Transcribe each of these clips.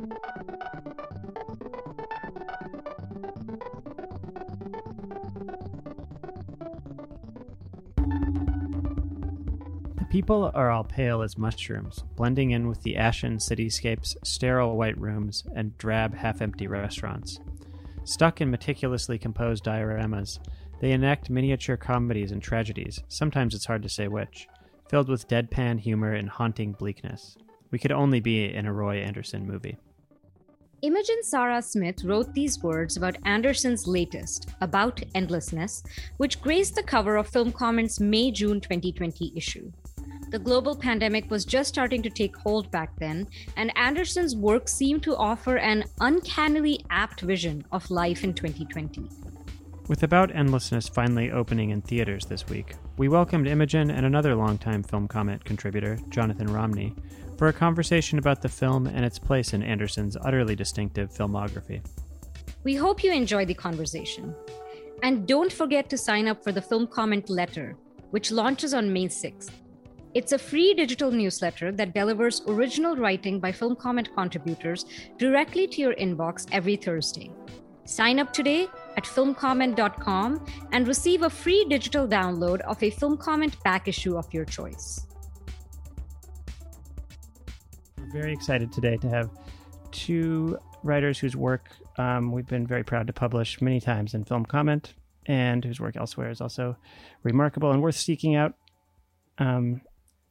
The people are all pale as mushrooms, blending in with the ashen cityscapes, sterile white rooms, and drab, half empty restaurants. Stuck in meticulously composed dioramas, they enact miniature comedies and tragedies, sometimes it's hard to say which, filled with deadpan humor and haunting bleakness. We could only be in a Roy Andersson movie. Imogen Sara Smith wrote these words about Andersson's latest, About Endlessness, which graced the cover of Film Comment's May June 2020 issue. The global pandemic was just starting to take hold back then, and Andersson's work seemed to offer an uncannily apt vision of life in 2020. With About Endlessness finally opening in theaters this week, we welcomed Imogen and another longtime Film Comment contributor, Jonathan Romney, for a conversation about the film and its place in Andersson's utterly distinctive filmography. We hope you enjoy the conversation. And don't forget to sign up for the Film Comment letter, which launches on May 6th. It's a free digital newsletter that delivers original writing by Film Comment contributors directly to your inbox every Thursday. Sign up today at filmcomment.com and receive a free digital download of a Film Comment back issue of your choice. Very excited today to have two writers whose work um, we've been very proud to publish many times in Film Comment and whose work elsewhere is also remarkable and worth seeking out. Um,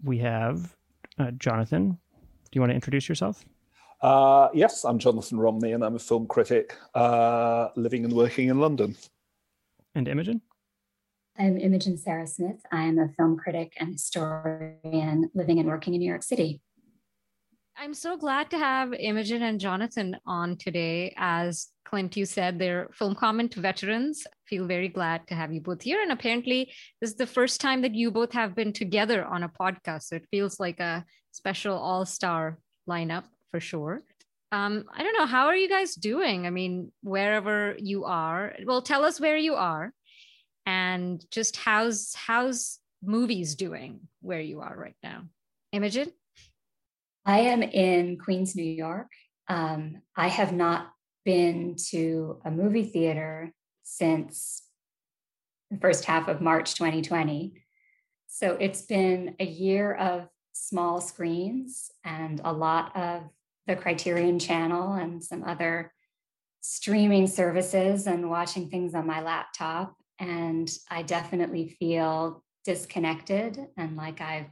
we have uh, Jonathan. Do you want to introduce yourself? Uh, yes, I'm Jonathan Romney, and I'm a film critic uh, living and working in London. And Imogen? I'm Imogen Sara Smith. I am a film critic and historian living and working in New York City. I'm so glad to have Imogen and Jonathan on today. As Clint, you said, they're film comment veterans. Feel very glad to have you both here. And apparently, this is the first time that you both have been together on a podcast. So it feels like a special all star lineup for sure. Um, I don't know. How are you guys doing? I mean, wherever you are, well, tell us where you are and just how's how's movies doing where you are right now. Imogen? I am in Queens, New York. Um, I have not been to a movie theater since the first half of March 2020. So it's been a year of small screens and a lot of the Criterion channel and some other streaming services and watching things on my laptop. And I definitely feel disconnected and like I've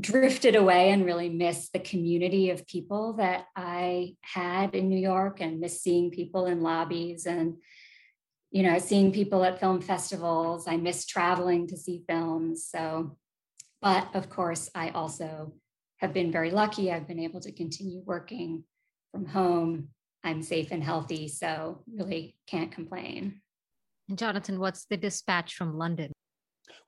drifted away and really missed the community of people that I had in New York and miss seeing people in lobbies and you know seeing people at film festivals. I miss traveling to see films. So but of course I also have been very lucky. I've been able to continue working from home. I'm safe and healthy, so really can't complain. And Jonathan, what's the dispatch from London?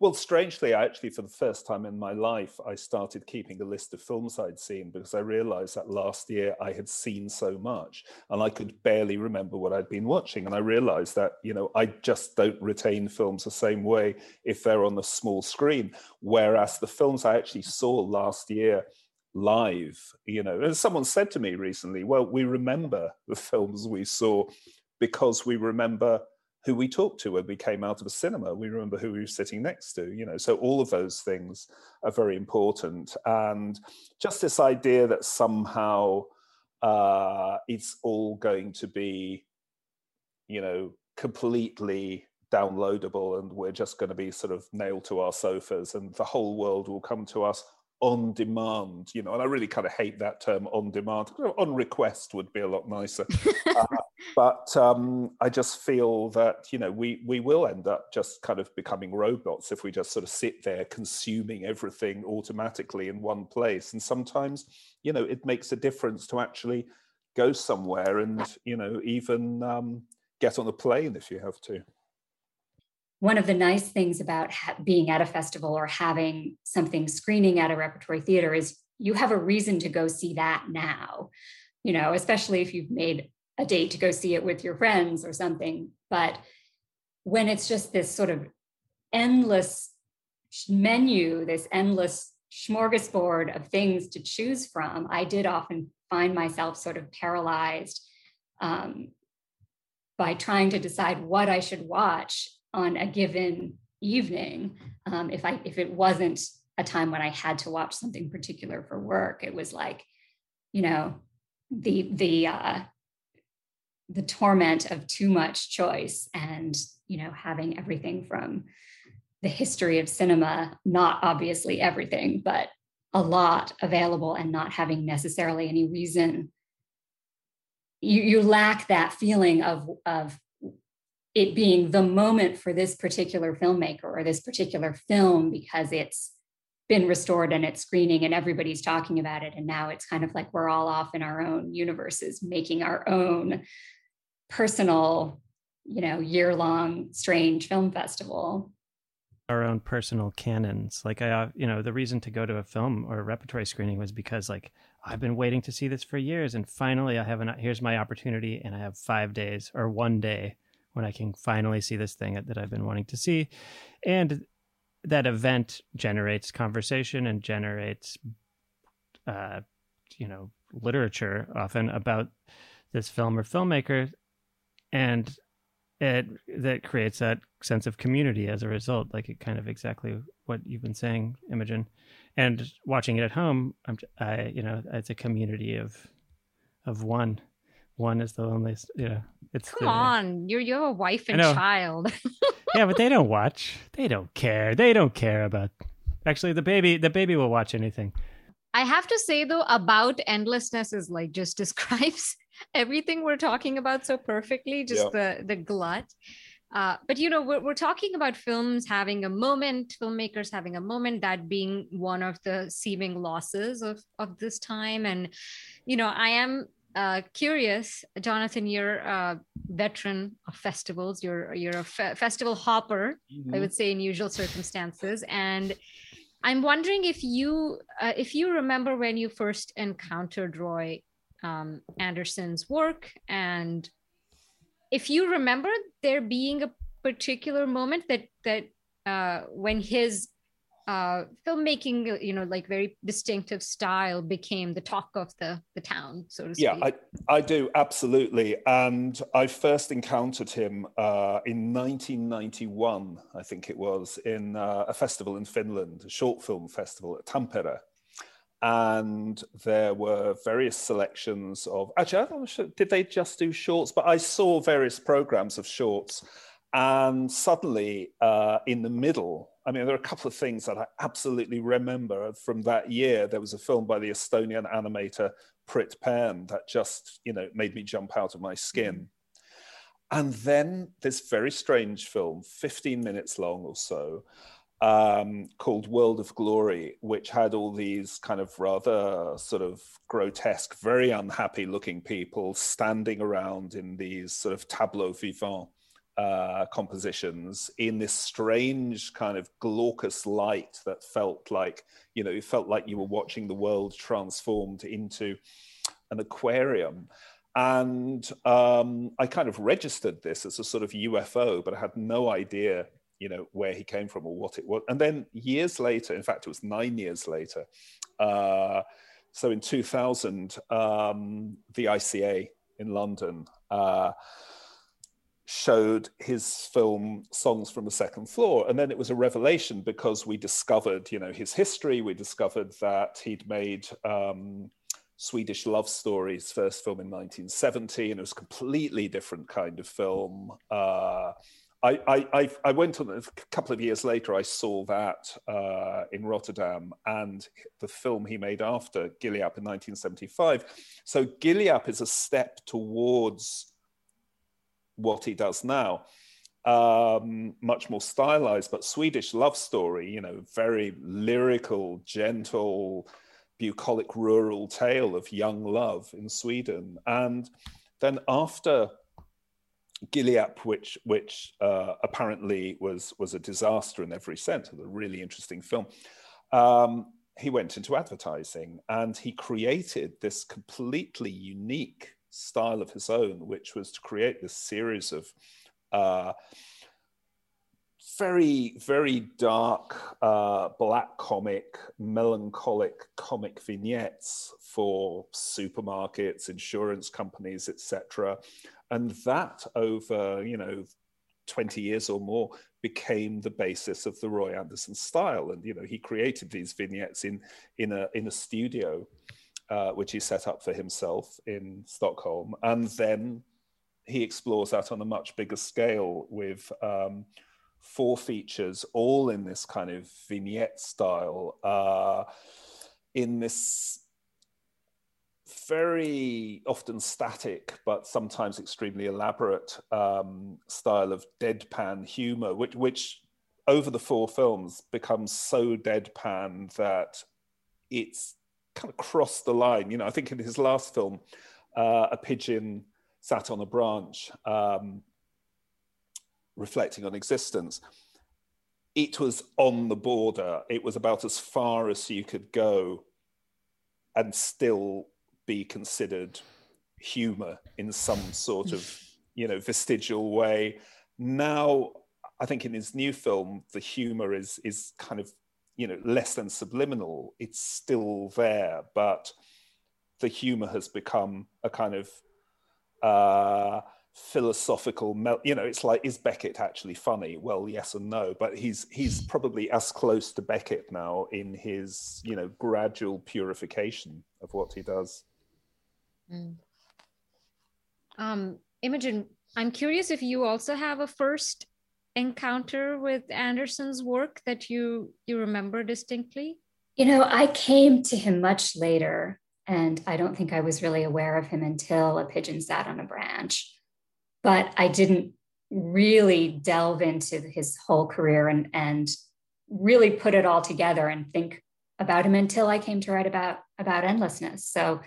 Well, strangely, I actually, for the first time in my life, I started keeping a list of films I'd seen because I realized that last year I had seen so much and I could barely remember what I'd been watching. And I realized that, you know, I just don't retain films the same way if they're on the small screen. Whereas the films I actually saw last year, live you know and someone said to me recently well we remember the films we saw because we remember who we talked to when we came out of a cinema. We remember who we were sitting next to, you know. So all of those things are very important. And just this idea that somehow uh, it's all going to be, you know, completely downloadable and we're just going to be sort of nailed to our sofas and the whole world will come to us on demand, you know, and I really kind of hate that term on demand. On request would be a lot nicer. uh, but um, I just feel that, you know, we, we will end up just kind of becoming robots if we just sort of sit there consuming everything automatically in one place. And sometimes, you know, it makes a difference to actually go somewhere and, you know, even um, get on a plane if you have to one of the nice things about ha- being at a festival or having something screening at a repertory theater is you have a reason to go see that now you know especially if you've made a date to go see it with your friends or something. But when it's just this sort of endless menu this endless smorgasbord of things to choose from i did often find myself sort of paralyzed um, by trying to decide what I should watch on a given evening. Um, if I if it wasn't a time when I had to watch something particular for work, it was like, you know, the the uh, the torment of too much choice and you know having everything from the history of cinema not obviously everything but a lot available and not having necessarily any reason you, you lack that feeling of of it being the moment for this particular filmmaker or this particular film because it's been restored and it's screening and everybody's talking about it. And now it's kind of like we're all off in our own universes making our own personal you know year long strange film festival. Our own personal canons. Like i uh, you know the reason to go to a film or a repertory screening was because like i've been waiting to see this for years and finally i have an here's my opportunity and i have five days or one day when i can finally see this thing that i've been wanting to see. And that event generates conversation and generates uh, you know literature often about this film or filmmaker. And it that creates that sense of community as a result like it kind of exactly what you've been saying imogen. And watching it at home i'm i you know it's a community of of one one is the loneliest Yeah, it's come the, on you're you have a wife and child yeah, but they don't watch. They don't care. They don't care about. Actually, the baby, the baby will watch anything. I have to say though, about endlessness is like just describes everything we're talking about so perfectly. Just the the glut. Uh, but you know, we're, we're talking about films having a moment, filmmakers having a moment, that being one of the seeming losses of of this time. And you know, I am uh, curious, Jonathan, you're a veteran of festivals. You're you're a fe- festival hopper, mm-hmm. I would say, in usual circumstances. And I'm wondering if you uh, if you remember when you first encountered Roy um, Andersson's work, and if you remember there being a particular moment that that uh, when his uh, filmmaking, you know, like very distinctive style became the talk of the the town, so to speak. Yeah, I, I do absolutely. And I first encountered him uh, in 1991, I think it was, in uh, a festival in Finland, a short film festival at Tampere. And there were various selections of. Actually, I don't know, did they just do shorts? But I saw various programs of shorts. And suddenly, uh, in the middle, I mean, there are a couple of things that I absolutely remember from that year. There was a film by the Estonian animator Priit Pärn that just, you know, made me jump out of my skin. Mm. And then this very strange film, 15 minutes long or so, um, called World of Glory, which had all these kind of rather sort of grotesque, very unhappy looking people standing around in these sort of tableau vivant uh, compositions in this strange kind of glaucous light that felt like you know it felt like you were watching the world transformed into an aquarium. And um, i kind of registered this as a sort of ufo but i had no idea you know where he came from or what it was. And then years later in fact it was nine years later uh, so in 2000 um, the ica in london uh, showed his film songs from the second floor and then it was a revelation because we discovered you know his history we discovered that he'd made um, swedish love stories first film in 1970 and it was a completely different kind of film uh, I, I, I, went on a couple of years later. I saw that uh, in Rotterdam and the film he made after Giliap in 1975. So Giliap is a step towards what he does now. Um, much more stylized, but Swedish love story, you know, very lyrical, gentle, bucolic rural tale of young love in Sweden. And then after Giliap, which which uh, apparently was was a disaster in every sense, a really interesting film. Um, he went into advertising and he created this completely unique style of his own, which was to create this series of uh, very, very dark, uh, black comic, melancholic comic vignettes for supermarkets, insurance companies, etc. And that over, you know, 20 years or more became the basis of the Roy Andersson style. And, you know, he created these vignettes in, in, a, in a studio, uh, which he set up for himself in Stockholm. And then he explores that on a much bigger scale with um, four features, all in this kind of vignette style, uh, in this very often static but sometimes extremely elaborate um, style of deadpan humor, which, which over the four films becomes so deadpan that it's kind of crossed the line. You know, I think in his last film, uh, a pigeon sat on a branch. Um, reflecting on existence, it was on the border. It was about as far as you could go and still be considered humor in some sort of, you know, vestigial way. Now, I think in his new film, the humor is is kind of, you know, less than subliminal. It's still there, but the humor has become a kind of uh, philosophical you know it's like is beckett actually funny well yes and no but he's he's probably as close to beckett now in his you know gradual purification of what he does mm. um imogen i'm curious if you also have a first encounter with Andersson's work that you you remember distinctly you know i came to him much later and i don't think i was really aware of him until a pigeon sat on a branch but I didn't really delve into his whole career and, and really put it all together and think about him until I came to write about, about endlessness. So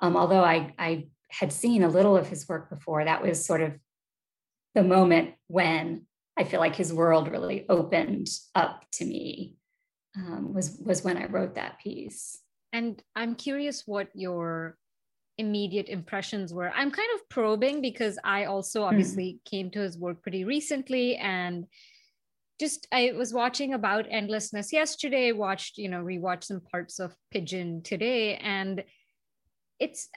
um, although I, I had seen a little of his work before, that was sort of the moment when I feel like his world really opened up to me um, was was when I wrote that piece. And I'm curious what your immediate impressions were. I'm kind of probing because I also hmm. obviously mm. came to his work pretty recently and just I was watching about endlessness yesterday, watched, you know, rewatched some parts of Pigeon today and it's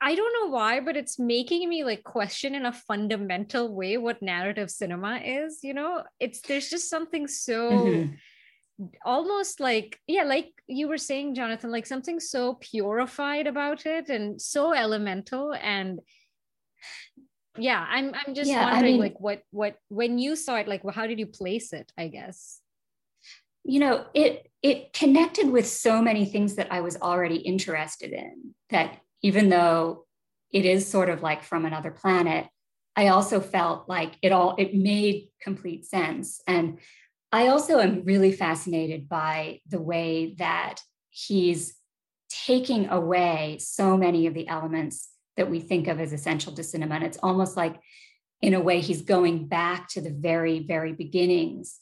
I, don't know why, but it's making me like question in a fundamental way what narrative cinema is, you know? It's there's just something so mm-hmm almost like yeah like you were saying jonathan like something so purified about it and so elemental and yeah i'm i'm just yeah, wondering I mean, like what what when you saw it like well, how did you place it i guess you know it it connected with so many things that i was already interested in that even though it is sort of like from another planet i also felt like it all it made complete sense and I also am really fascinated by the way that he's taking away so many of the elements that we think of as essential to cinema. And it's almost like, in a way, he's going back to the very, very beginnings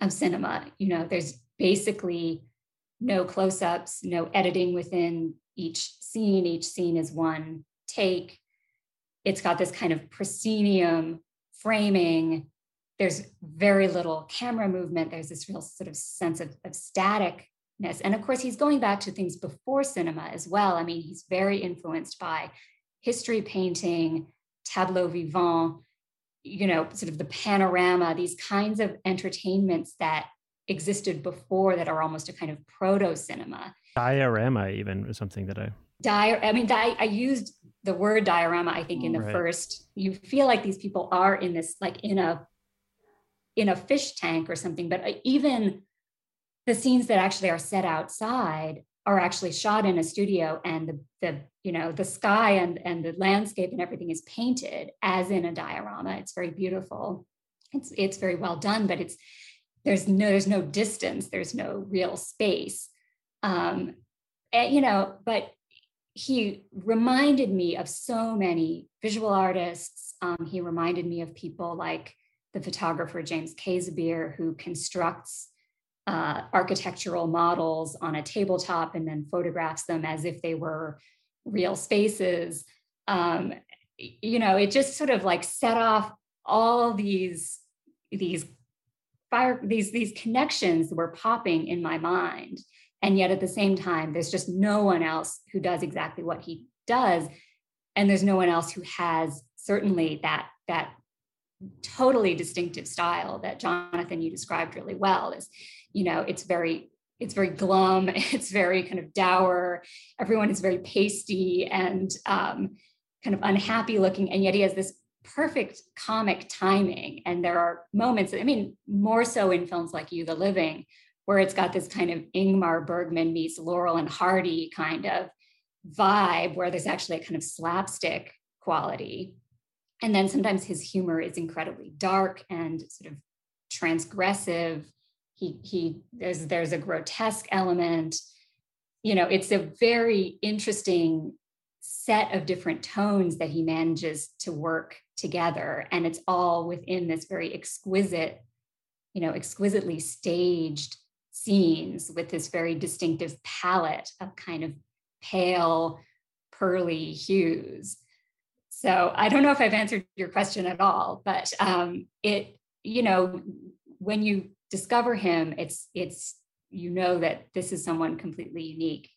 of cinema. You know, there's basically no close ups, no editing within each scene. Each scene is one take. It's got this kind of proscenium framing there's very little camera movement. There's this real sort of sense of, of staticness. And of course, he's going back to things before cinema as well. I mean, he's very influenced by history painting, tableau vivant, you know, sort of the panorama, these kinds of entertainments that existed before that are almost a kind of proto cinema. Diorama, even, was something that I. Di- I mean, di- I used the word diorama, I think, in the right. first. You feel like these people are in this, like in a in a fish tank or something but uh, even the scenes that actually are set outside are actually shot in a studio and the, the you know the sky and and the landscape and everything is painted as in a diorama it's very beautiful it's it's very well done but it's there's no there's no distance. There's no real space. Um and, you know but he reminded me of so many visual artists. Um, he reminded me of people like the photographer James Casebere, who constructs uh, architectural models on a tabletop and then photographs them as if they were real spaces. Um, you know, it just sort of like set off all these these fire these these connections were popping in my mind. And yet at the same time there's just no one else who does exactly what he does. And there's no one else who has certainly that that totally distinctive style that jonathan you described really well. Is you know it's very it's very glum it's very kind of dour. Everyone is very pasty and um, kind of unhappy looking. And yet he has this perfect comic timing. And there are moments i mean more so in films like you the living where it's got this kind of ingmar bergman meets laurel and hardy kind of vibe where there's actually a kind of slapstick quality. And then sometimes his humor is incredibly dark and sort of transgressive. He he there's there's a grotesque element. You know it's a very interesting set of different tones that he manages to work together and it's all within this very exquisite you know exquisitely staged scenes with this very distinctive palette of kind of pale pearly hues so i don't know if i've answered your question at all but um, it you know when you discover him, it's it's you know that this is someone completely unique.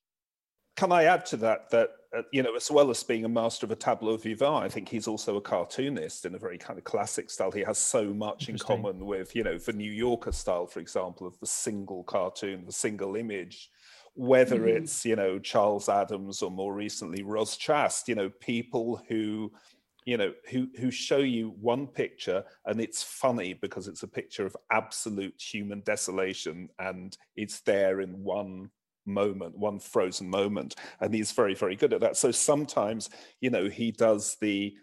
Can I add to that that you know, as well as being a master of a tableau vivant, I think he's also a cartoonist in a very kind of classic style. He has so much in common with you know the New Yorker style, for example, of the single cartoon, the single image. Whether mm-hmm. it's you know Charles Addams or more recently Roz Chast, you know people who you know who who show you one picture and it's funny because it's a picture of absolute human desolation and it's there in one moment one frozen moment and he's very very good at that so sometimes you know he does the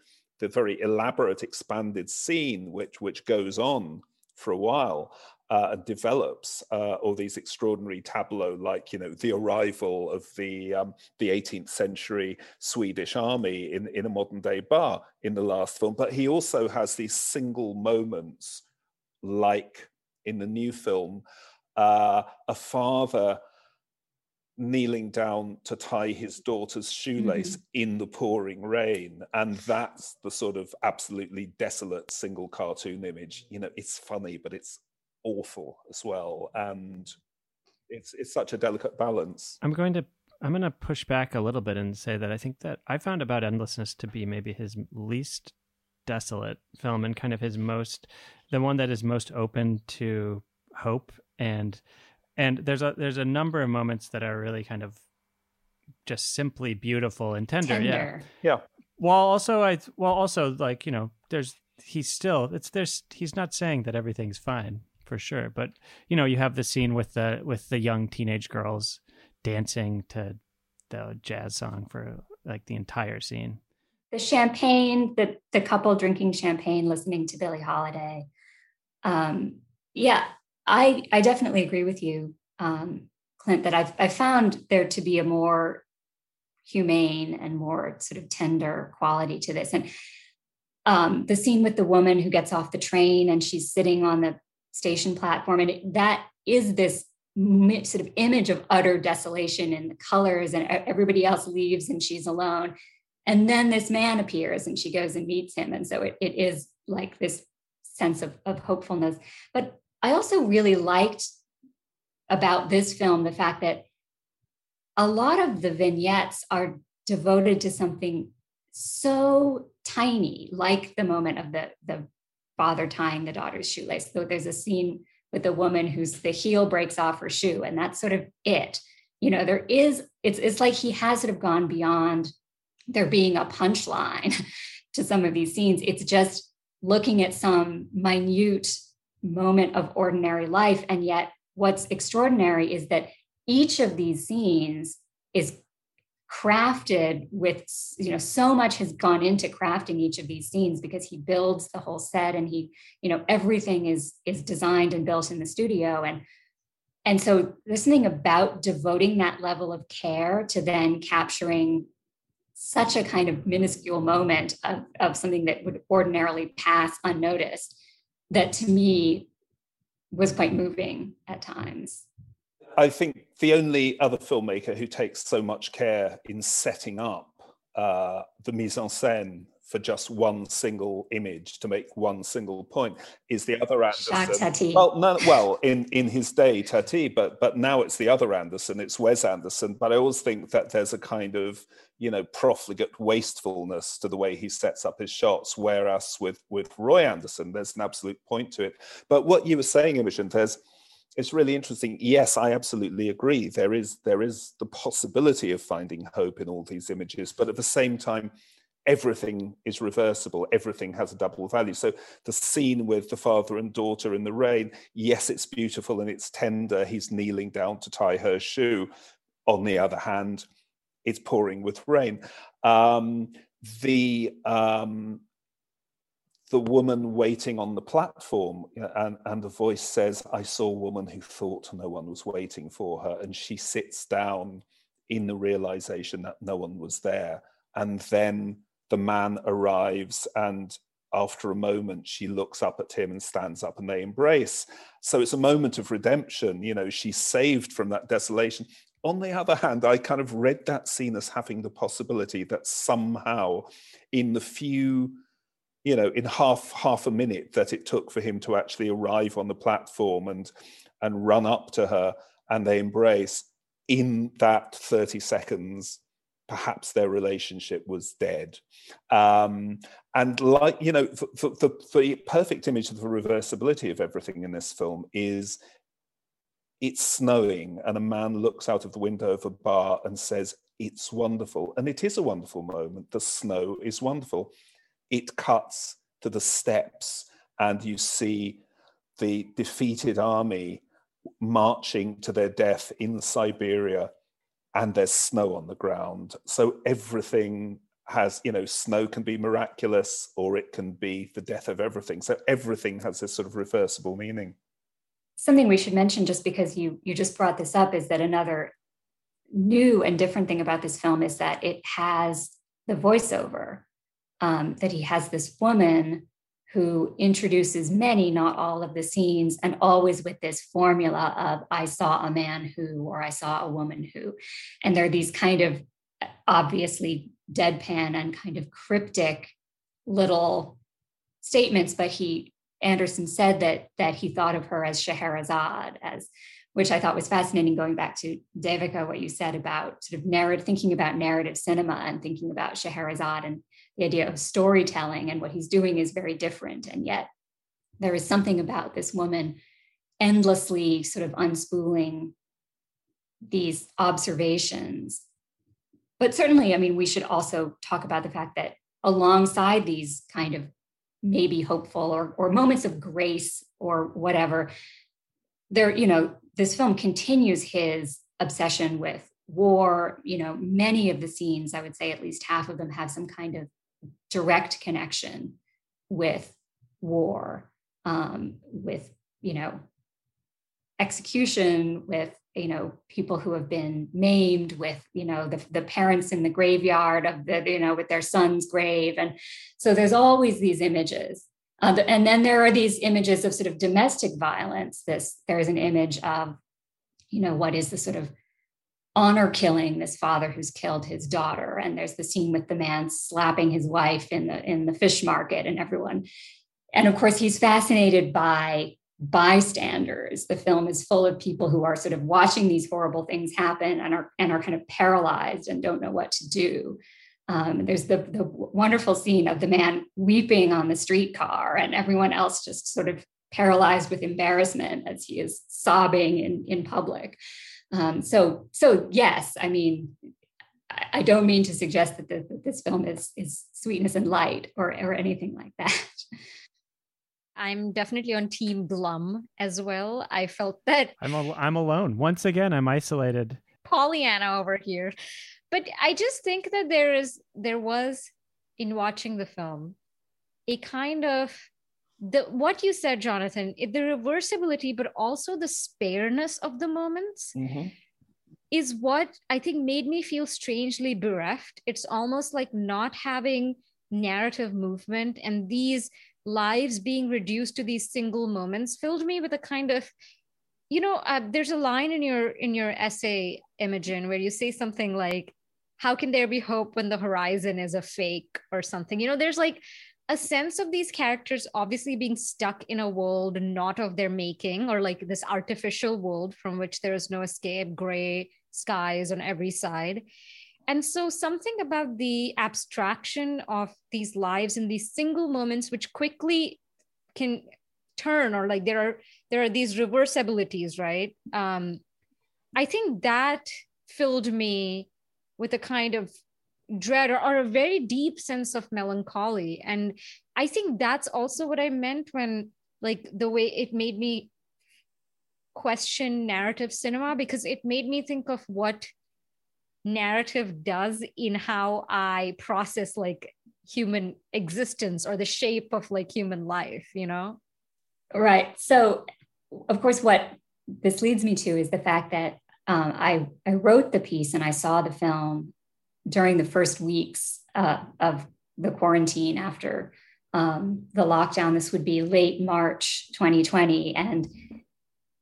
the very elaborate expanded scene which which goes on for a while uh, and develops uh, all these extraordinary tableaux, like you know the arrival of the um, the 18th century Swedish army in in a modern day bar in the last film. But he also has these single moments, like in the new film, uh, a father kneeling down to tie his daughter's shoelace mm-hmm. in the pouring rain. And that's the sort of absolutely desolate single cartoon image. You know it's funny but it's awful as well. And it's it's such a delicate balance. I'm going to i'm going to push back a little bit and say that i think that i found about endlessness to be maybe his least desolate film and kind of his most the one that is most open to hope and and there's a there's a number of moments that are really kind of just simply beautiful and tender, tender. yeah yeah while also i while also like you know there's he's still it's there's he's not saying that everything's fine for sure. But you know, you have the scene with the with the young teenage girls dancing to the jazz song for like the entire scene. The champagne, the the couple drinking champagne, listening to Billie Holiday. Um, yeah, I I definitely agree with you, um, Clint. That I've I found there to be a more humane and more sort of tender quality to this. And um, the scene with the woman who gets off the train and she's sitting on the station platform. And it, that is this sort of image of utter desolation in the colors, and everybody else leaves and she's alone. And then this man appears and she goes and meets him. And so it, it is like this sense of, of hopefulness. But I also really liked about this film the fact that a lot of the vignettes are devoted to something so tiny, like the moment of the, the father tying the daughter's shoelace. So there's a scene with a woman whose the heel breaks off her shoe, and that's sort of it. You know, there is, it's it's like he has sort of gone beyond there being a punchline to some of these scenes. It's just looking at some minute moment of ordinary life. And yet what's extraordinary is that each of these scenes is crafted with you know so much has gone into crafting each of these scenes because he builds the whole set and he you know everything is is designed and built in the studio and and so something about devoting that level of care to then capturing such a kind of minuscule moment of, of something that would ordinarily pass unnoticed that to me was quite moving at times. I think the only other filmmaker who takes so much care in setting up uh, the mise en scène for just one single image to make one single point is the other Anderson. Well, no, well, in in his day, Tati, but but now it's the other Anderson. It's Wes Anderson. But I always think that there's a kind of you know profligate wastefulness to the way he sets up his shots. Whereas with with Roy Andersson, there's an absolute point to it. But what you were saying, Imogen, there's it's really interesting. Yes, I absolutely agree. There is there is the possibility of finding hope in all these images, but at the same time, everything is reversible. Everything has a double value. So the scene with the father and daughter in the rain, yes, it's beautiful and it's tender. He's kneeling down to tie her shoe. On the other hand, it's pouring with rain. Um, the um, the woman waiting on the platform and, and voice says i saw a woman who thought no one was waiting for her and she sits down in the realization that no one was there and then the man arrives and after a moment she looks up at him and stands up and they embrace. So it's a moment of redemption you know she's saved from that desolation. On the other hand i kind of read that scene as having the possibility that somehow in the few you know in half half a minute that it took for him to actually arrive on the platform and and run up to her and they embrace in that 30 seconds perhaps their relationship was dead. Um, and like you know the, the, the perfect image of the reversibility of everything in this film is it's snowing and a man looks out of the window of a bar and says it's wonderful. And it is a wonderful moment. The snow is wonderful. It cuts to the steps and you see the defeated army marching to their death in Siberia and there's snow on the ground. So everything has, you know, snow can be miraculous or it can be the death of everything. So everything has this sort of reversible meaning. Something we should mention just because you you just brought this up is that another new and different thing about this film is that it has the voiceover um, that he has this woman who introduces many, not all of the scenes, and always with this formula of I saw a man who, or I saw a woman who. And there are these kind of obviously deadpan and kind of cryptic little statements, but he Andersson said that that he thought of her as Scheherazade, as which I thought was fascinating. Going back to Devika, what you said about sort of narrative, thinking about narrative cinema and thinking about Scheherazade and the idea of storytelling and what he's doing is very different. And yet there is something about this woman endlessly sort of unspooling these observations. But certainly, I mean, we should also talk about the fact that alongside these kind of maybe hopeful or, or moments of grace or whatever, there, you know, this film continues his obsession with war. You know, many of the scenes, I would say at least half of them have some kind of direct connection with war, um, with you know execution, with you know people who have been maimed, with you know the, the parents in the graveyard of the you know with their son's grave, and so there's always these images. Uh, and then there are these images of sort of domestic violence. This there is an image of, you know, what is the sort of honor killing this father who's killed his daughter. And there's the scene with the man slapping his wife in the in the fish market and everyone. And of course he's fascinated by bystanders. The film is full of people who are sort of watching these horrible things happen and are and are kind of paralyzed and don't know what to do. Um, there's the, the wonderful scene of the man weeping on the streetcar and everyone else just sort of paralyzed with embarrassment as he is sobbing in, in public um, so, so yes, I mean, I don't mean to suggest that, the, that this film is is sweetness and light or or anything like that. I'm definitely on Team Glum as well. I felt that I'm al- I'm alone once again. I'm isolated. Pollyanna over here, but I just think that there is there was in watching the film a kind of the what you said jonathan the reversibility but also the spareness of the moments mm-hmm. is what i think made me feel strangely bereft it's almost like not having narrative movement and these lives being reduced to these single moments filled me with a kind of you know uh, there's a line in your in your essay imogen where you say something like how can there be hope when the horizon is a fake or something you know there's like a sense of these characters obviously being stuck in a world not of their making or like this artificial world from which there is no escape gray skies on every side. And so something about the abstraction of these lives in these single moments which quickly can turn or like there are there are these reversibilities right? Um i think that filled me with a kind of dread or, or a very deep sense of melancholy. And i think that's also what i meant when like the way it made me question narrative cinema because it made me think of what narrative does in how i process like human existence or the shape of like human life you know? Right. So of course what this leads me to is the fact that um, I, I wrote the piece and I saw the film during the first weeks uh, of the quarantine after um, the lockdown. This would be late March 2020. And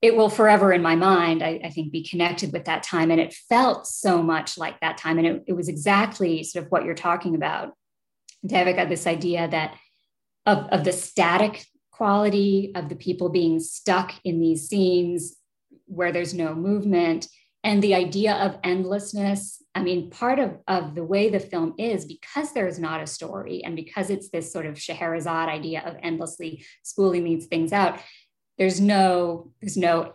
it will forever in my mind, I, I, think, be connected with that time. And it felt so much like that time. And it, it was exactly sort of what you're talking about. Devika this idea that of, of the static quality of the people being stuck in these scenes where there's no movement and the idea of endlessness i mean part of, of the way the film is because there's not a story and because it's this sort of scheherazade idea of endlessly spooling these things out there's no there's no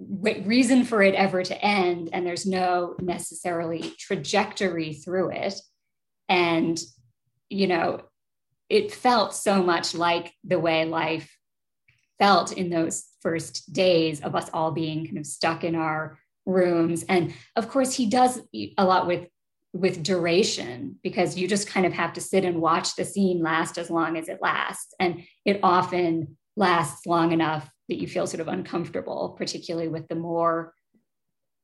reason for it ever to end. And there's no necessarily trajectory through it. And you know it felt so much like the way life felt in those first days of us all being kind of stuck in our rooms. And of course he does a lot with with duration because you just kind of have to sit and watch the scene last as long as it lasts. And it often lasts long enough that you feel sort of uncomfortable particularly with the more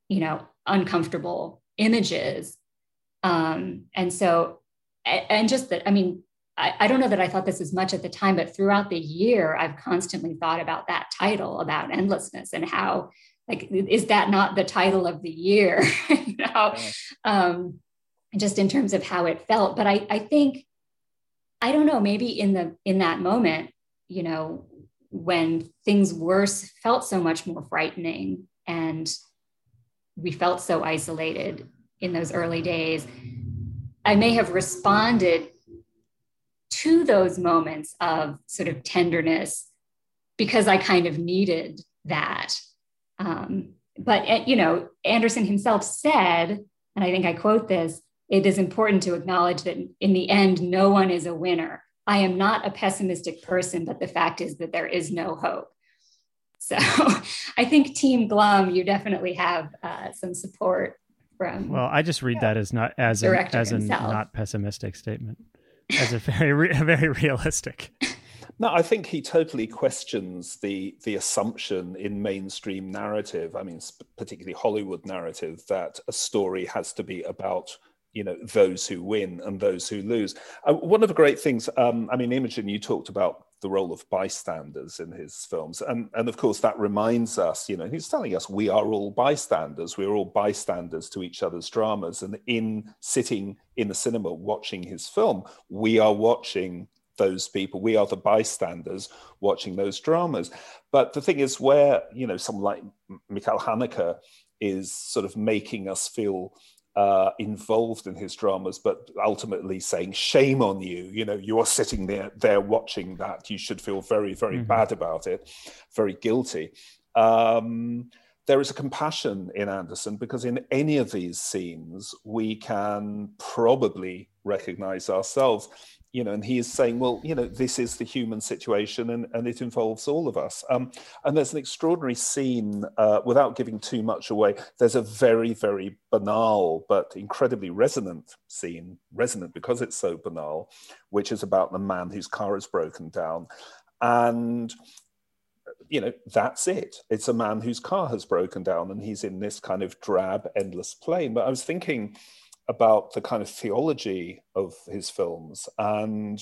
you know uncomfortable images. Um, and so and just that i mean I, I don't know that i thought this as much at the time but throughout the year i've constantly thought about that title about endlessness and how like is that not the title of the year? You know? Um, just in terms of how it felt. But I, I think i don't know maybe in the in that moment you know when things worse felt so much more frightening and we felt so isolated in those early days i may have responded to those moments of sort of tenderness because i kind of needed that um, but eh, you know, Andersson himself said, and I think I quote this: "It is important to acknowledge that in the end, no one is a winner. I am not a pessimistic person, but the fact is that there is no hope." So, I think Team Glum, you definitely have uh, some support from. Well, I just read that as not as a, as a not pessimistic statement, as a very very realistic. No, I think he totally questions the the assumption in mainstream narrative. I mean, particularly Hollywood narrative, that a story has to be about you know those who win and those who lose. Uh, one of the great things, um, I mean, Imogen, you talked about the role of bystanders in his films, and and of course that reminds us, you know, he's telling us we are all bystanders. We're all bystanders to each other's dramas, and in sitting in the cinema watching his film, we are watching those people. We are the bystanders watching those dramas. But the thing is, where you know someone like Michael Haneke is sort of making us feel uh, involved in his dramas, but ultimately saying, "Shame on you! You know, you are sitting there there watching that. You should feel very, very mm-hmm. bad about it, very guilty." Um, there is a compassion in Andersson because in any of these scenes we can probably recognize ourselves you know, and he is saying, well, you know, this is the human situation and, and it involves all of us. Um, and there's an extraordinary scene, uh, without giving too much away, there's a very, very banal but incredibly resonant scene, resonant because it's so banal, which is about the man whose car is broken down. And you know, that's it. It's a man whose car has broken down and he's in this kind of drab, endless plane. But I was thinking, about the kind of theology of his films and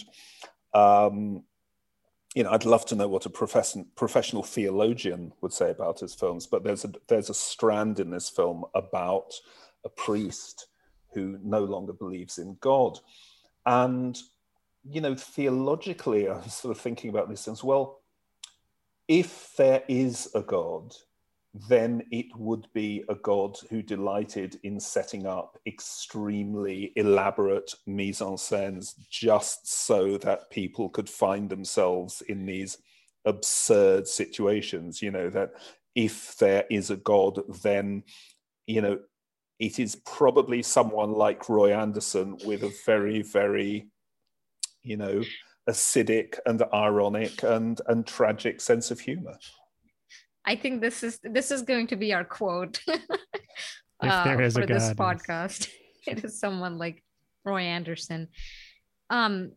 um, you know i'd love to know what a profession, professional theologian would say about his films but there's a there's a strand in this film about a priest who no longer believes in God. And, you know, theologically, I'm sort of thinking about this as well. If there is a God, then it would be a God who delighted in setting up extremely elaborate mise en scenes just so that people could find themselves in these absurd situations. You know, that if there is a God, then, you know, it is probably someone like Roy Andersson with a very, very, you know, acidic and ironic and, and tragic sense of humor. I think this is this is going to be our quote uh, for this podcast. it is someone like Roy Andersson. Um,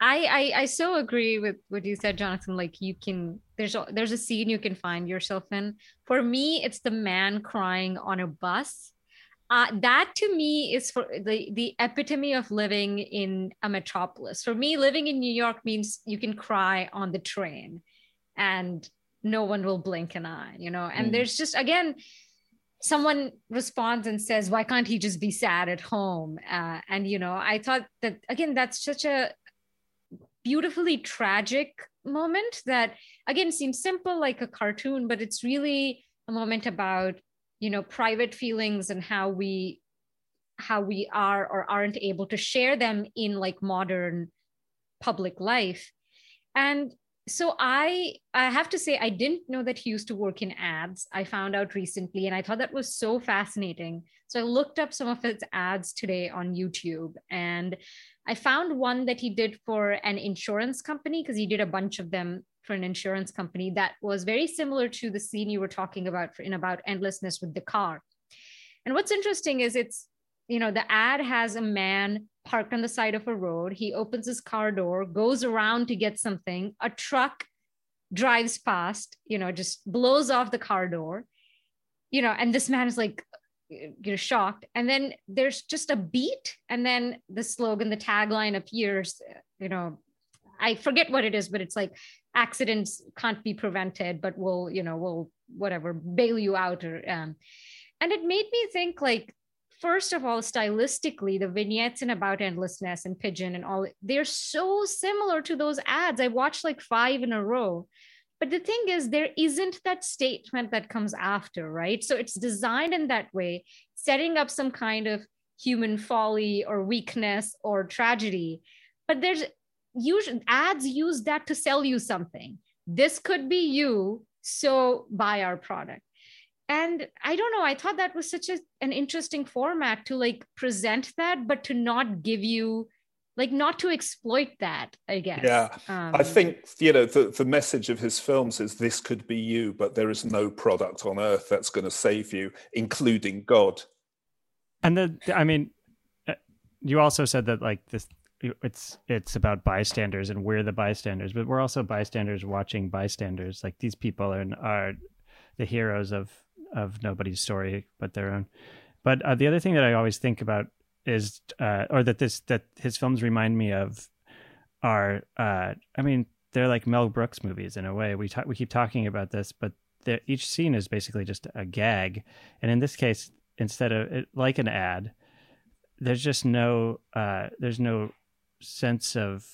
I, I I so agree with what you said, Jonathan. Like you can there's a, there's a scene you can find yourself in. For me, it's the man crying on a bus. Uh, that to me is for the the epitome of living in a metropolis. For me, living in New York means you can cry on the train, and no one will blink an eye you know? And mm. there's just again someone responds and says why can't he just be sad at home? Uh, and you know i thought that again that's such a beautifully tragic moment that again seems simple like a cartoon but it's really a moment about you know private feelings and how we how we are or aren't able to share them in like modern public life. And so i i have to say i didn't know that he used to work in ads i found out recently and i thought that was so fascinating. So i looked up some of his ads today on youtube and i found one that he did for an insurance company because he did a bunch of them for an insurance company that was very similar to the scene you were talking about in about endlessness with the car. And what's interesting is it's you know the ad has a man parked on the side of a road. He opens his car door, goes around to get something. A truck drives past, you know, just blows off the car door, you know, and this man is like, you know, shocked. And then there's just a beat, and then the slogan, the tagline appears, you know, I forget what it is, but it's like accidents can't be prevented, but we'll, you know, we'll whatever bail you out or um, and it made me think like first of all, stylistically, the vignettes in About Endlessness and Pigeon and all, they're so similar to those ads. I watched like five in a row. But the thing is, there isn't that statement that comes after, right? So it's designed in that way, setting up some kind of human folly or weakness or tragedy. But there's usually ads use that to sell you something. This could be you, so buy our product and i don't know i thought that was such a, an interesting format to like present that but to not give you like not to exploit that i guess. Yeah. Um, i think you know the, the message of his films is this could be you but there is no product on earth that's going to save you including god. And the i mean uh, you also said that like this it's it's about bystanders and we're the bystanders but we're also bystanders watching bystanders. Like these people are are the heroes of of nobody's story but their own. But uh, the other thing that I always think about is, uh, or that this that his films remind me of, are uh, I mean they're like Mel Brooks movies in a way. We talk, we keep talking about this, but each scene is basically just a gag, and in this case, instead of it, like an ad, there's just no uh, there's no sense of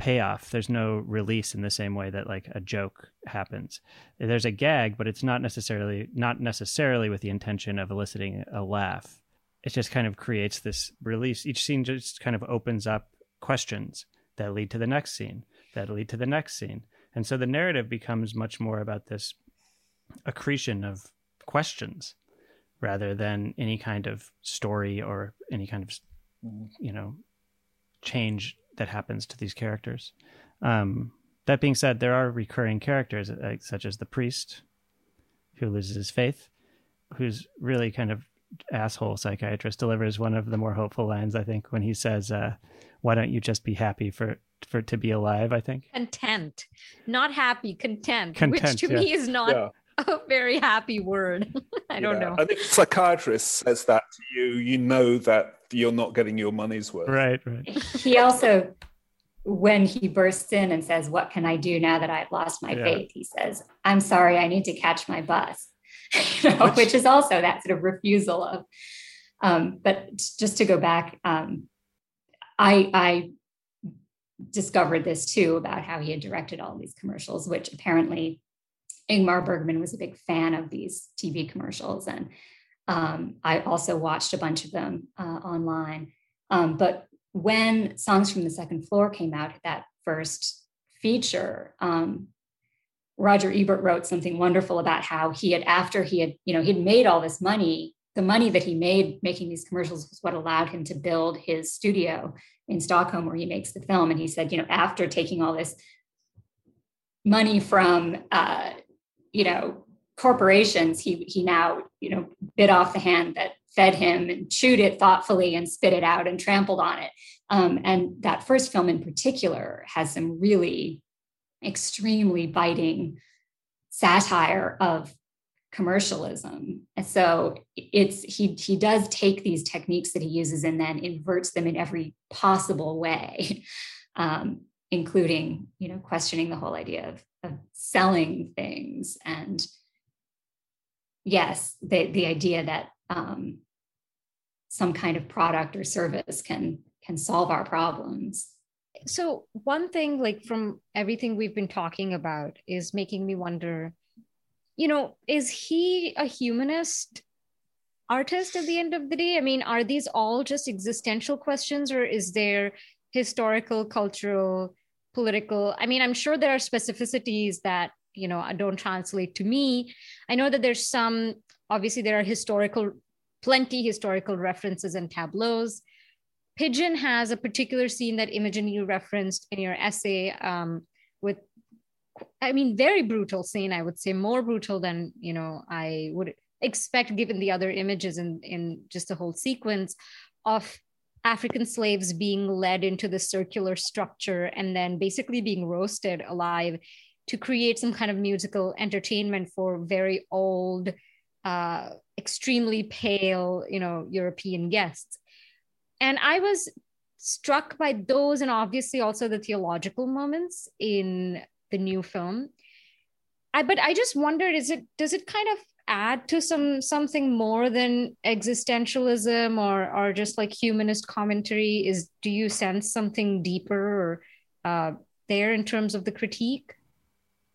payoff. There's no release in the same way that like a joke happens. There's a gag, but it's not necessarily not necessarily with the intention of eliciting a laugh. It just kind of creates this release. Each scene just kind of opens up questions that lead to the next scene, that lead to the next scene. And so the narrative becomes much more about this accretion of questions rather than any kind of story or any kind of you know change that happens to these characters. Um, that being said, there are recurring characters uh, such as the priest who loses his faith, who's really kind of asshole psychiatrist delivers one of the more hopeful lines I think when he says, uh, "Why don't you just be happy for for to be alive?" I think content, not happy, content, content which to yeah. me is not. Yeah. A very happy word. I don't know. I think psychiatrist says that to you, you know that you're not getting your money's worth. Right, right. He also, when he bursts in and says, What can I do now that I've lost my yeah. faith? He says, I'm sorry, I need to catch my bus, you know, which, which, is also that sort of refusal of, Um, but just to go back, um, I, I discovered this too about how he had directed all these commercials, which apparently Ingmar Bergman was a big fan of these TV commercials. And um, I also watched a bunch of them uh, online. Um, but when Songs from the Second Floor came out, that first feature, um, Roger Ebert wrote something wonderful about how he had, after he had, you know, he'd made all this money, the money that he made making these commercials was what allowed him to build his studio in Stockholm where he makes the film. And he said, you know, after taking all this money from, uh, you know, corporations, he he now, you know, bit off the hand that fed him and chewed it thoughtfully and spit it out and trampled on it. Um, and that first film in particular has some really extremely biting satire of commercialism. And so it's he he does take these techniques that he uses and then inverts them in every possible way, um, including you know questioning the whole idea of, of selling things and yes, the the idea that um, some kind of product or service can can solve our problems. So one thing like from everything we've been talking about is making me wonder you know is he a humanist artist at the end of the day? I mean are these all just existential questions or is there historical cultural political? I mean i'm sure there are specificities that you know don't translate to me. I know that there's some obviously there are historical plenty historical references and tableaus. Pigeon has a particular scene that imogen you referenced in your essay um, with i mean very brutal scene i would say more brutal than you know i would expect given the other images in in just the whole sequence of african slaves being led into the circular structure and then basically being roasted alive to create some kind of musical entertainment for very old, uh, extremely pale, you know, European guests. And I was struck by those and obviously also the theological moments in the new film. I, but I just wondered, is it does it kind of add to some something more than existentialism or or just like humanist commentary? Is do you sense something deeper or uh, there in terms of the critique?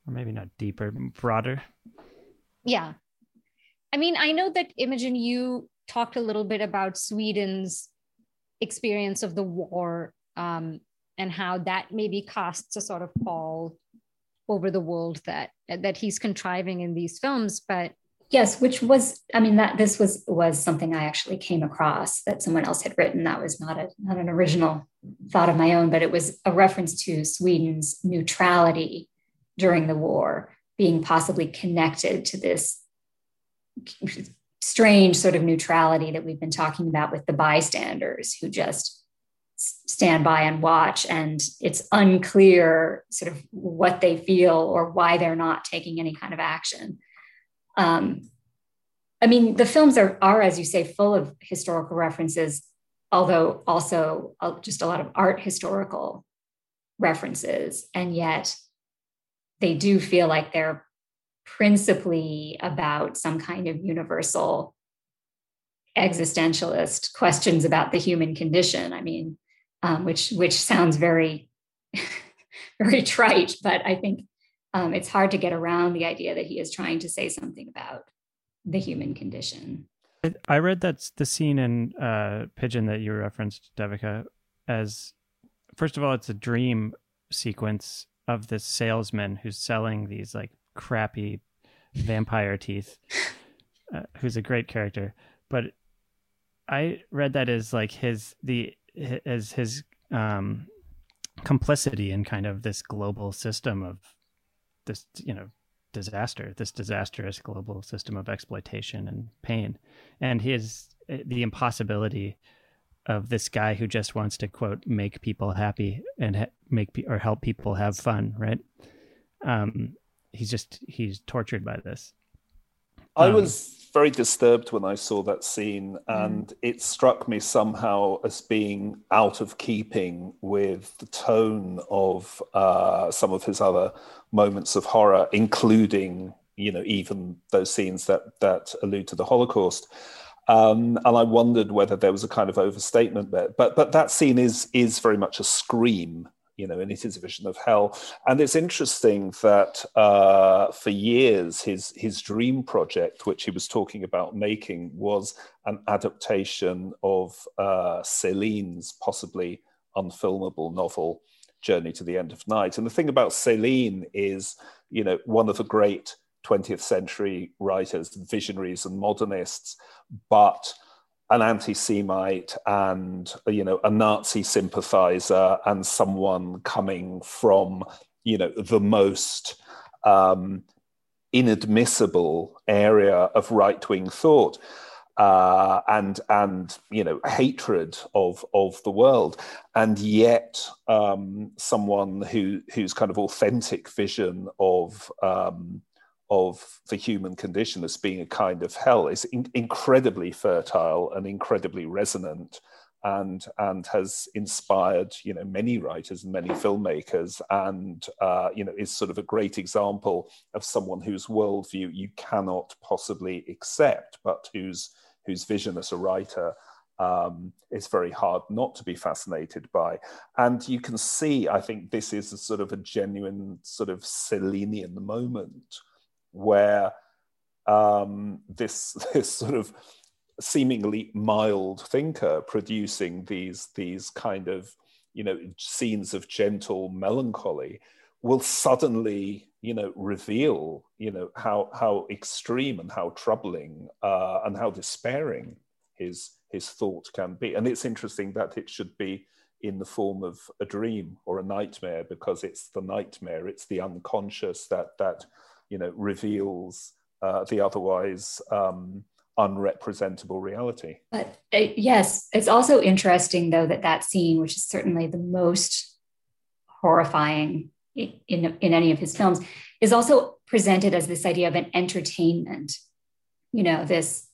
Or maybe not deeper, broader. Yeah. I mean, I know that Imogen, you talked a little bit about Sweden's experience of the war um, and how that maybe casts a sort of pall over the world that that he's contriving in these films. But yes, which was, I mean, that this was was something I actually came across that someone else had written. That was not a not an original thought of my own, but it was a reference to Sweden's neutrality during the war being possibly connected to this strange sort of neutrality that we've been talking about with the bystanders who just stand by and watch. And it's unclear sort of what they feel or why they're not taking any kind of action. Um, i mean the films are, are as you say full of historical references although also just a lot of art historical references. And yet they do feel like they're principally about some kind of universal existentialist questions about the human condition. I mean, um, which which sounds very very trite, but I think um, it's hard to get around the idea that he is trying to say something about the human condition. I read that the scene in uh, Pigeon that you referenced, Devika, as first of all, it's a dream sequence of this salesman who's selling these like crappy vampire teeth, uh, who's a great character. But I read that as like his the as his um, complicity in kind of this global system of this you know disaster, this disastrous global system of exploitation and pain, and his the impossibility of this guy who just wants to quote make people happy and ha- make pe- or help people have fun right? Um he's just he's tortured by this. I um, was very disturbed when i saw that scene and mm. it struck me somehow as being out of keeping with the tone of uh, some of his other moments of horror including you know even those scenes that that allude to the holocaust Um, and I wondered whether there was a kind of overstatement there. But but that scene is is very much a scream, you know, and it is a vision of hell. And it's interesting that uh, for years his his dream project, which he was talking about making, was an adaptation of uh, Céline's possibly unfilmable novel Journey to the End of Night. And the thing about Céline is, you know, one of the great 20th century writers, visionaries and modernists, but an anti-Semite and you know a Nazi sympathizer and someone coming from you know the most um, inadmissible area of right-wing thought uh, and and you know hatred of of the world, and yet um, someone who whose kind of authentic vision of um, of the human condition as being a kind of hell is in- incredibly fertile and incredibly resonant and and has inspired you know many writers and many filmmakers and uh, you know is sort of a great example of someone whose worldview you cannot possibly accept but whose whose vision as a writer um, is very hard not to be fascinated by. And you can see, I think this is a sort of a genuine sort of Célinean moment where um, this this sort of seemingly mild thinker producing these these kind of you know scenes of gentle melancholy will suddenly you know reveal you know how how extreme and how troubling uh, and how despairing his his thought can be. And it's interesting that it should be in the form of a dream or a nightmare because it's the nightmare. It's the unconscious that that you know, reveals uh, the otherwise um, unrepresentable reality. But uh, yes, it's also interesting though that that scene, which is certainly the most horrifying in, in, any of his films, is also presented as this idea of an entertainment. You know, this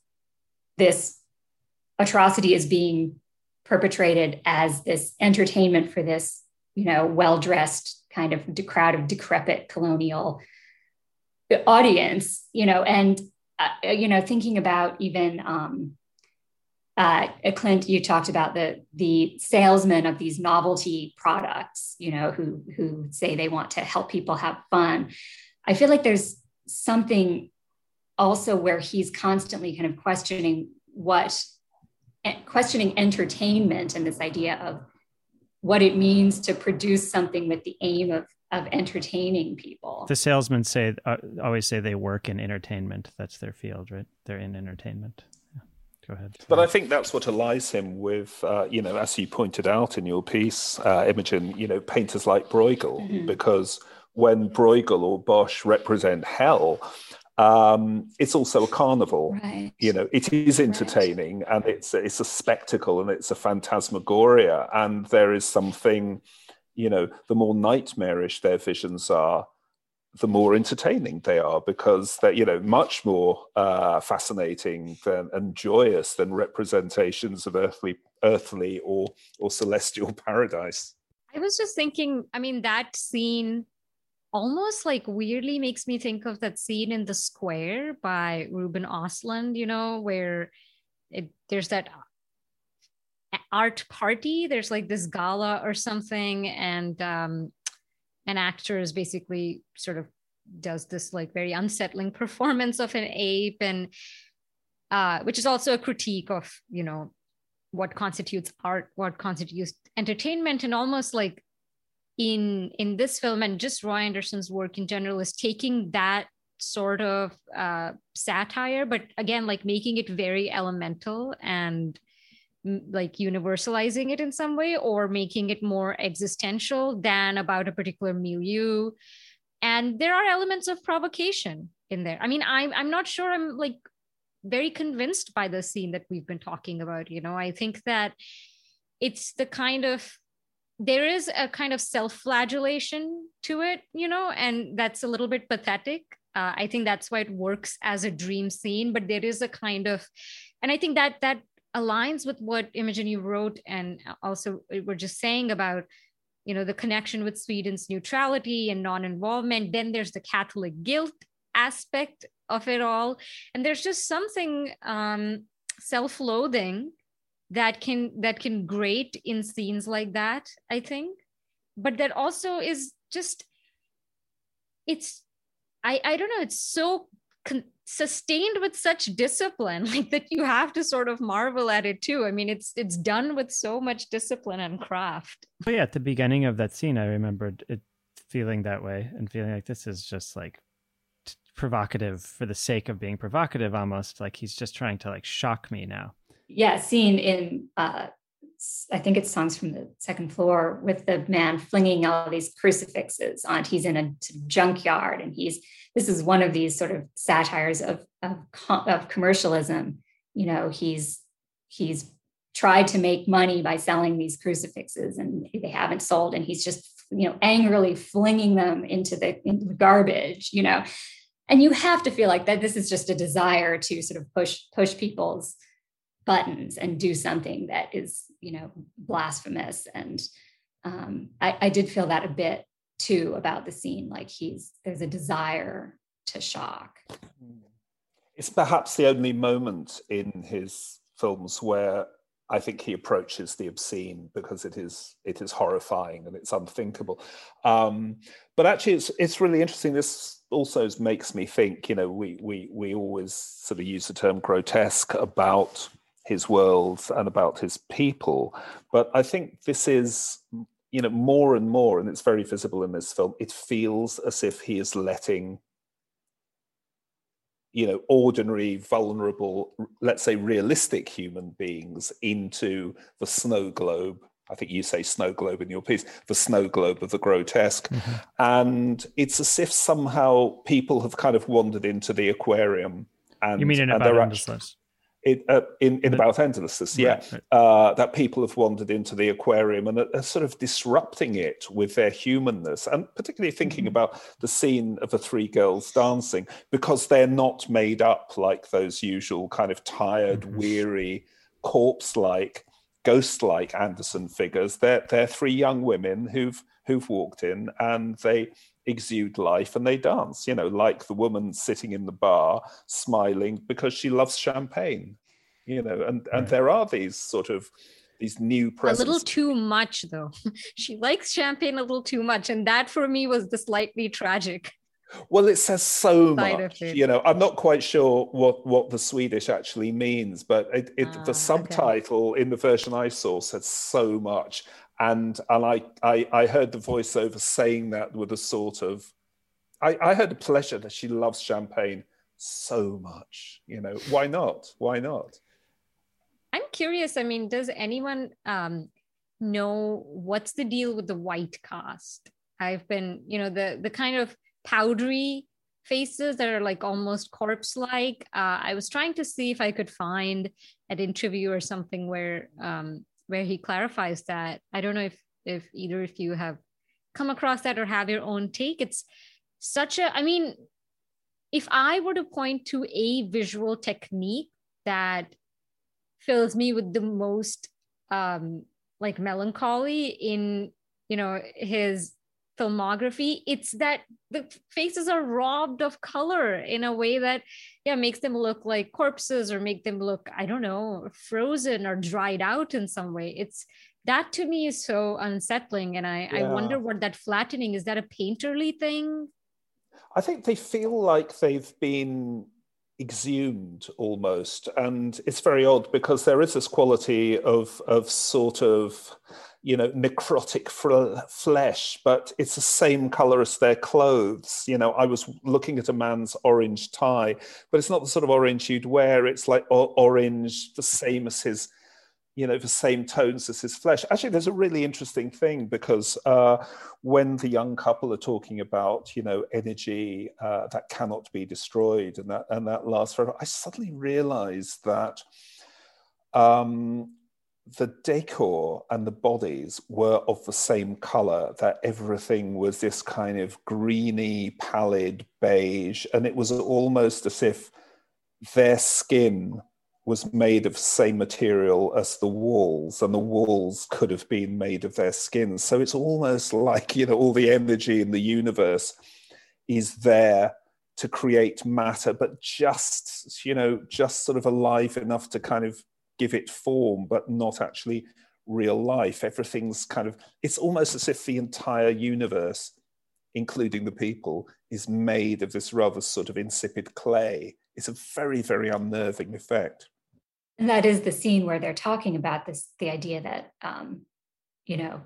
this atrocity is being perpetrated as this entertainment for this, you know, well-dressed kind of crowd of decrepit colonial audience, you know, and uh, you know, thinking about even um, uh, Clint, you talked about the the salesmen of these novelty products, you know, who who say they want to help people have fun. I feel like there's something also where he's constantly kind of questioning what questioning entertainment and this idea of what it means to produce something with the aim of of entertaining people. The salesmen say uh, always say they work in entertainment. That's their field, right? They're in entertainment. Yeah. Go ahead. But I think that's what allies him with, uh, you know, as you pointed out in your piece, uh, Imogen, you know, painters like Bruegel, mm-hmm. because when Bruegel or Bosch represent hell, um, it's also a carnival. Right. You know, it is entertaining right. and it's it's a spectacle and it's a phantasmagoria, and there is something you know, the more nightmarish their visions are, the more entertaining they are because they're you know much more uh, fascinating than and joyous than representations of earthly earthly or or celestial paradise. I was just thinking i mean that scene almost like weirdly makes me think of that scene in the square by ruben ostlund you know where it, there's that art party. There's like this gala or something, and um, an actor is basically sort of does this like very unsettling performance of an ape, and uh, which is also a critique of you know what constitutes art, what constitutes entertainment, and almost like in in this film and just Roy Andersson's work in general is taking that sort of uh, satire, but again, like making it very elemental and like universalizing it in some way or making it more existential than about a particular milieu. And there are elements of provocation in there. I mean i'm i'm not sure i'm like very convinced by the scene that we've been talking about you know? I think that it's the kind of there is a kind of self-flagellation to it you know? And that's a little bit pathetic. Uh, i think that's why it works as a dream scene but there is a kind of and i think that that aligns with what Imogen you wrote and also we're just saying about you know the connection with Sweden's neutrality and non-involvement. Then there's the Catholic guilt aspect of it all, and there's just something um, self-loathing that can that can grate in scenes like that i think but that also is just it's i i don't know it's so con- sustained with such discipline like that you have to sort of marvel at it too. I mean it's it's done with so much discipline and craft. But yeah at the beginning of that scene i remembered it feeling that way and feeling like this is just like t- provocative for the sake of being provocative almost. Like he's just trying to like shock me now. Yeah scene in uh I think it's songs from the second floor with the man flinging all these crucifixes on. He's in a junkyard, and he's this is one of these sort of satires of of, of commercialism. You know, he's he's tried to make money by selling these crucifixes, and they haven't sold, and he's just you know angrily flinging them into the, into the garbage. You know, and you have to feel like that. This is just a desire to sort of push push people's buttons and do something that is you know blasphemous and um, I, I did feel that a bit too about the scene like he's there's a desire to shock it's perhaps the only moment in his films where I think he approaches the obscene because it is it is horrifying and it's unthinkable. Um, but actually, it's it's really interesting. This also makes me think. You know, we we we always sort of use the term grotesque about his world and about his people. But I think this is, you know, more and more, and it's very visible in this film, it feels as if he is letting, you know, ordinary, vulnerable, let's say realistic human beings into the snow globe. I think you say snow globe in your piece, the snow globe of the grotesque. Mm-hmm. And it's as if somehow people have kind of wandered into the aquarium. And, you mean in about endlessness? It, uh, in in about endlessness, yeah, right, right. Uh, that people have wandered into the aquarium and are, are, sort of disrupting it with their humanness, and particularly thinking mm-hmm. about the scene of the three girls dancing because they're not made up like those usual kind of tired, mm-hmm. weary, corpse-like, ghost-like Andersson figures. They're they're three young women who've who've walked in and they exude life and they dance, you know, like the woman sitting in the bar smiling because she loves champagne, you know, and, and there are these sort of these new presents. A little too much though. she likes champagne a little too much. And that for me was the slightly tragic. Well, it says so much. You know, I'm not quite sure what what the Swedish actually means, but it, it the ah, subtitle okay. in the version I saw said so much, and and I, I, I heard the voiceover saying that with a sort of I, I heard the pleasure that she loves champagne so much you know why not? Why not? I'm curious i mean does anyone um, know what's the deal with the white cast i've been you know the the kind of powdery faces that are like almost corpse like uh, i was trying to see if i could find an interview or something where um, where he clarifies that. I don't know if if either of you have come across that or have your own take. It's such a, I mean, if I were to point to a visual technique that fills me with the most um like melancholy in you know his filmography it's that the faces are robbed of color in a way that yeah makes them look like corpses or make them look i don't know frozen or dried out in some way it's that to me is so unsettling and i yeah. i wonder what that flattening is that a painterly thing i think they feel like they've been exhumed almost and it's very odd because there is this quality of of sort of you know, necrotic flesh, but it's the same color as their clothes. You know, I was looking at a man's orange tie, but it's not the sort of orange you'd wear. It's like orange, the same as his, you know, the same tones as his flesh. Actually, there's a really interesting thing because uh, when the young couple are talking about, you know, energy uh, that cannot be destroyed and that and that lasts forever, I suddenly realized that. Um, the decor and the bodies were of the same color, that everything was this kind of greeny, pallid beige. And it was almost as if their skin was made of the same material as the walls, and the walls could have been made of their skin. So it's almost like, you know, all the energy in the universe is there to create matter, but just, you know, just sort of alive enough to kind of give it form, but not actually real life. Everything's kind of, it's almost as if the entire universe, including the people, is made of this rather sort of insipid clay. It's a very, very unnerving effect. And that is the scene where they're talking about this the idea that, um, you know,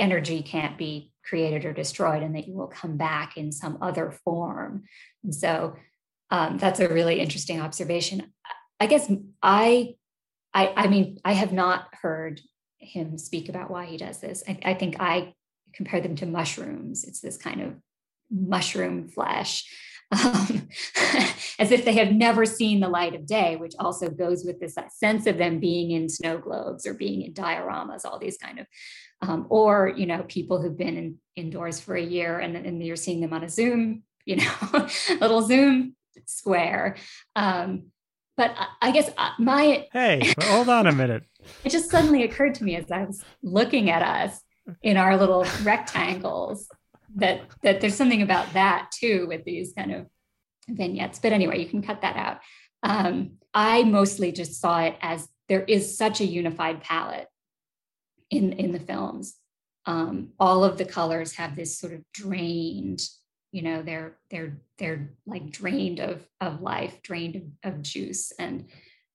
energy can't be created or destroyed and that you will come back in some other form. And so um, that's a really interesting observation. I guess I, I, I mean, I have not heard him speak about why he does this. I, I think I compare them to mushrooms. It's this kind of mushroom flesh, um, as if they have never seen the light of day, which also goes with this sense of them being in snow globes or being in dioramas, all these kind of, um, or you know, people who've been in, indoors for a year and, and you're seeing them on a Zoom, you know, little Zoom square. Um, but I guess uh, my hey, hold on a minute. it just suddenly occurred to me as I was looking at us in our little rectangles that that there's something about that too with these kind of vignettes. But anyway, you can cut that out. Um, I mostly just saw it as there is such a unified palette in in the films. Um, all of the colors have this sort of drained, you know, they're they're they're like drained of of life, drained of, of juice, and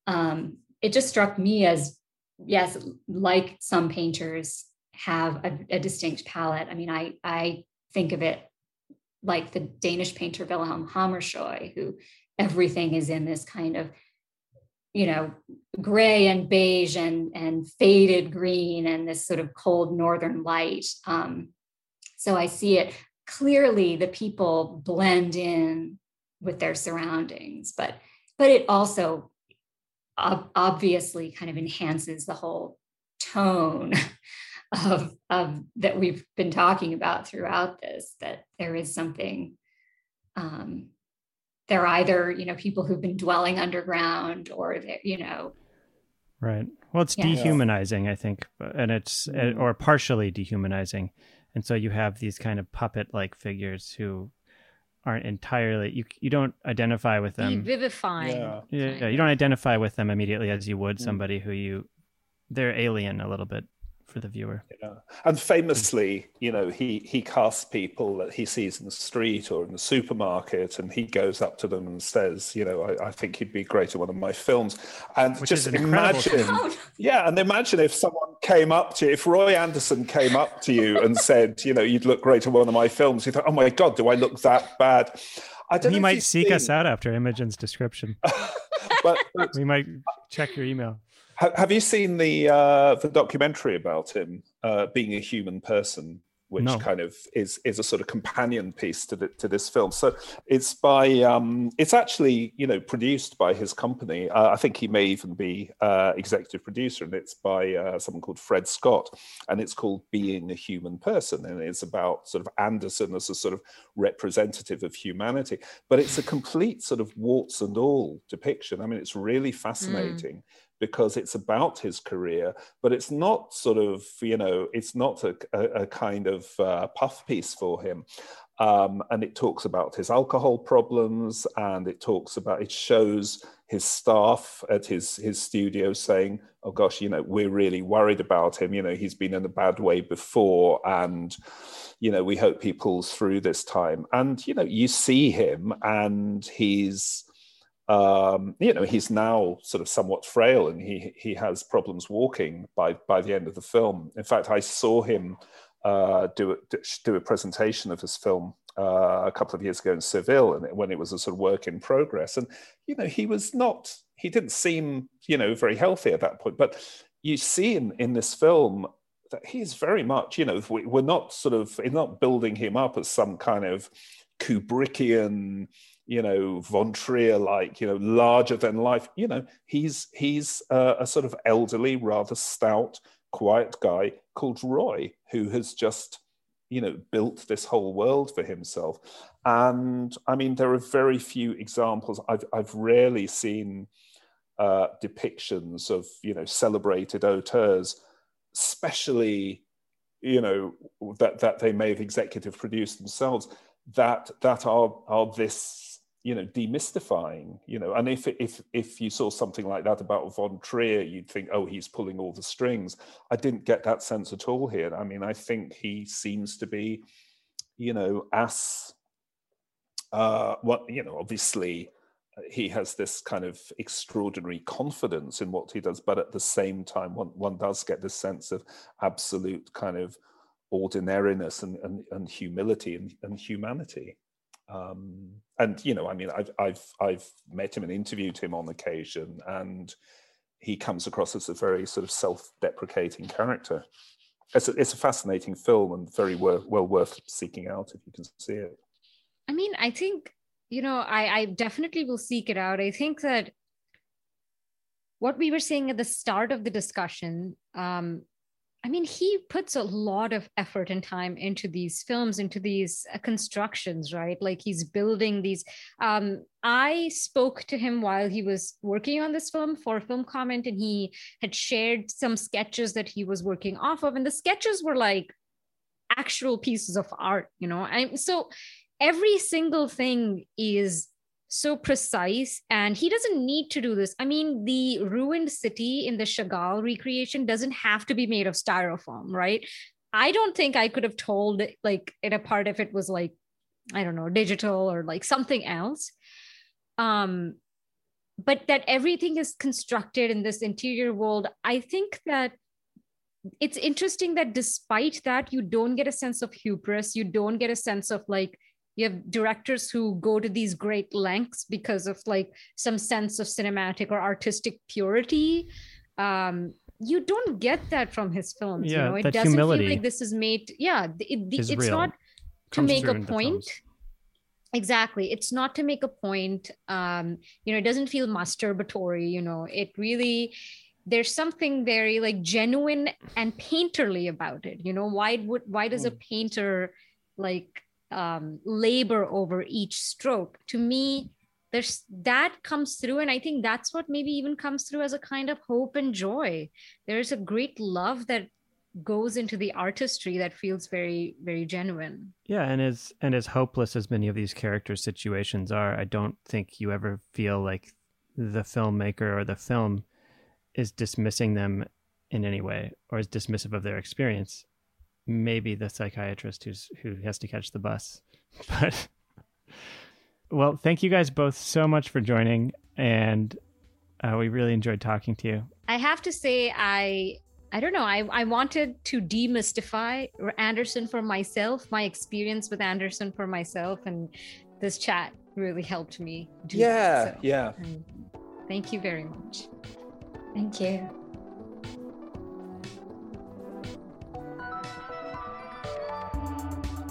um, it just struck me as yes, like some painters have a, a distinct palette. I mean, I I think of it like the Danish painter Wilhelm Hammershøi, who everything is in this kind of, you know, gray and beige and, and faded green and this sort of cold northern light. Um, so I see it clearly the people blend in with their surroundings, but but it also ob- obviously kind of enhances the whole tone of, of that we've been talking about throughout this that there is something um, they're either you know people who've been dwelling underground or you know right well it's yeah. dehumanizing i think and it's mm-hmm. or partially dehumanizing and so you have these kind of puppet like figures who aren't entirely you you don't identify with them vivifying yeah. yeah, yeah you don't identify with them immediately as you would mm. somebody who you they're alien a little bit for the viewer. Yeah. And famously, you know, he he casts people that he sees in the street or in the supermarket, and he goes up to them and says, you know, I, I think he'd be great in one of my films. And Which just imagine, oh, yeah, and imagine if someone came up to you, if Roy Andersson came up to you and said, you know, you'd look great in one of my films, you thought, oh my god, do I look that bad? I don't. He might seek seen... us out after Imogen's description. but, but we might check your email. Have you seen the uh, the documentary about him uh, being a human person, which no. kind of is is a sort of companion piece to the, to this film? So it's by um, it's actually you know produced by his company. Uh, I think he may even be uh, executive producer, and it's by uh, someone called Fred Scott, and it's called Being a Human Person, and it's about sort of Andersson as a sort of representative of humanity. But it's a complete sort of warts and all depiction. I mean, it's really fascinating. Mm because it's about his career, but it's not sort of, you know, it's not a, a, a kind of uh, puff piece for him. Um, and it talks about his alcohol problems and it talks about, it shows his staff at his, his studio saying, oh gosh, you know, we're really worried about him. You know, he's been in a bad way before and, you know, we hope he pulls through this time. And, you know, you see him and he's, um, you know, he's now sort of somewhat frail and he he has problems walking by by the end of the film. In fact, I saw him uh, do a, do a presentation of his film uh, a couple of years ago in Seville, and when it was a sort of work in progress. And you know, he was not he didn't seem you know very healthy at that point. But you see in in this film that he's very much you know we, we're not sort of not building him up as some kind of Kubrickian you know, Von Trier like, you know, larger than life. You know, he's he's uh, a sort of elderly, rather stout, quiet guy called Roy, who has just, you know, built this whole world for himself. And I mean, there are very few examples. I've I've rarely seen uh, depictions of you know celebrated auteurs, especially you know that that they may have executive produced themselves that that are are this you know demystifying you know and if if if you saw something like that about von trier you'd think oh he's pulling all the strings. I didn't get that sense at all here. I mean i think he seems to be you know as uh what you know obviously uh, he has this kind of extraordinary confidence in what he does but at the same time one, one does get this sense of absolute kind of ordinariness and, and, and humility and, and humanity um, and you know, I mean, I've I've I've met him and interviewed him on occasion, and he comes across as a very sort of self-deprecating character. It's a, it's a fascinating film and very well, well worth seeking out if you can see it. I mean, I think you know, I I definitely will seek it out. I think that what we were saying at the start of the discussion um, I mean, he puts a lot of effort and time into these films, into these uh, constructions, right? Like he's building these. Um, I spoke to him while he was working on this film for film comment, and he had shared some sketches that he was working off of. And the sketches were like actual pieces of art, you know? I'm so every single thing is so precise and he doesn't need to do this. I mean the ruined city in the chagall recreation doesn't have to be made of styrofoam right? I don't think i could have told like it apart if it was like i don't know digital or like something else. Um but that everything is constructed in this interior world i think that it's interesting that despite that you don't get a sense of hubris. You don't get a sense of like you have directors who go to these great lengths because of like some sense of cinematic or artistic purity. Um you don't get that from his films yeah, you know? It doesn't feel like this is made yeah it, it, it's real. not to make a point. exactly. It's not to make a point um you know it doesn't feel masturbatory you know? It really there's something very like genuine and painterly about it you know? Why would why does a hmm. painter like um, labor over each stroke. To me there's that comes through and i think that's what maybe even comes through as a kind of hope and joy. There's a great love that goes into the artistry that feels very very genuine. Yeah and as and as hopeless as many of these character situations are i don't think you ever feel like the filmmaker or the film is dismissing them in any way or is dismissive of their experience maybe the psychiatrist who's who has to catch the bus. But well, thank you guys both so much for joining, and uh, we really enjoyed talking to you. I have to say, I I don't know. I, I wanted to demystify Andersson for myself, my experience with Andersson for myself, and this chat really helped me. yeah, so, yeah. Thank you very much. Thank you.